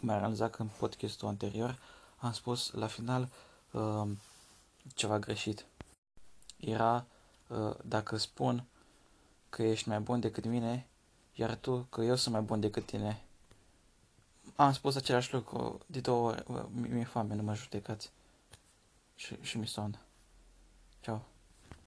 Cum am realizat că în podcastul anterior am spus la final uh, ceva greșit. Era uh, dacă spun că ești mai bun decât mine, iar tu că eu sunt mai bun decât tine. Am spus același lucru de două ori, uh, mi-e foame, nu mă judecați. Și, și mi sonă. Ciao.